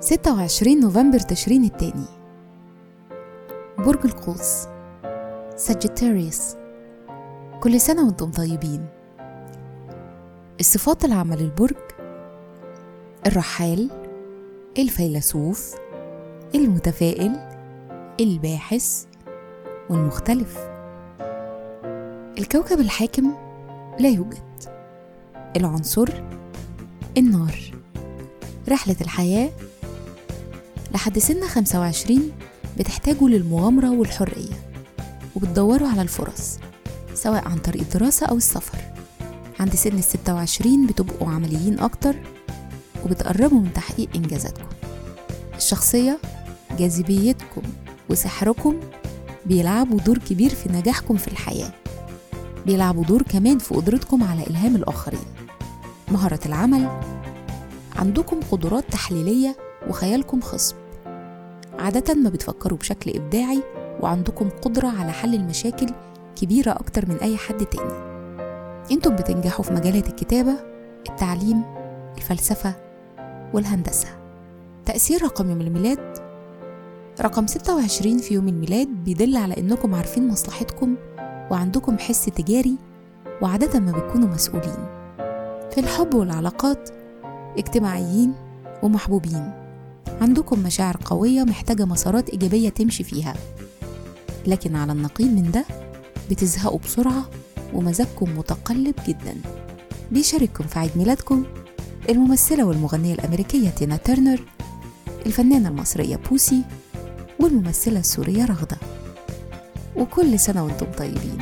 ستة وعشرين نوفمبر تشرين التاني. برج القوس. ساجيتاريوس كل سنة وأنتم طيبين. الصفات العامة للبرج الرحال. الفيلسوف. المتفائل. الباحث. والمختلف. الكوكب الحاكم لا يوجد. العنصر النار. رحلة الحياة لحد سن 25 بتحتاجوا للمغامرة والحرية وبتدوروا على الفرص سواء عن طريق الدراسة أو السفر. عند سن ال 26 بتبقوا عمليين أكتر وبتقربوا من تحقيق إنجازاتكم. الشخصية جاذبيتكم وسحركم بيلعبوا دور كبير في نجاحكم في الحياة. بيلعبوا دور كمان في قدرتكم على إلهام الآخرين. مهارة العمل عندكم قدرات تحليلية وخيالكم خصب. عادة ما بتفكروا بشكل إبداعي وعندكم قدرة على حل المشاكل كبيرة أكتر من أي حد تاني. أنتم بتنجحوا في مجالات الكتابة التعليم الفلسفة والهندسة. تأثير رقم يوم الميلاد رقم 26 في يوم الميلاد بيدل على إنكم عارفين مصلحتكم وعندكم حس تجاري وعادة ما بتكونوا مسؤولين. في الحب والعلاقات اجتماعيين ومحبوبين. عندكم مشاعر قوية محتاجة مسارات إيجابية تمشي فيها. لكن على النقيض من ده بتزهقوا بسرعة ومزاجكم متقلب جدا. بيشارككم في عيد ميلادكم الممثلة والمغنية الأمريكية تينا تيرنر الفنانة المصرية بوسي والممثلة السورية رغدة. وكل سنة وأنتم طيبين.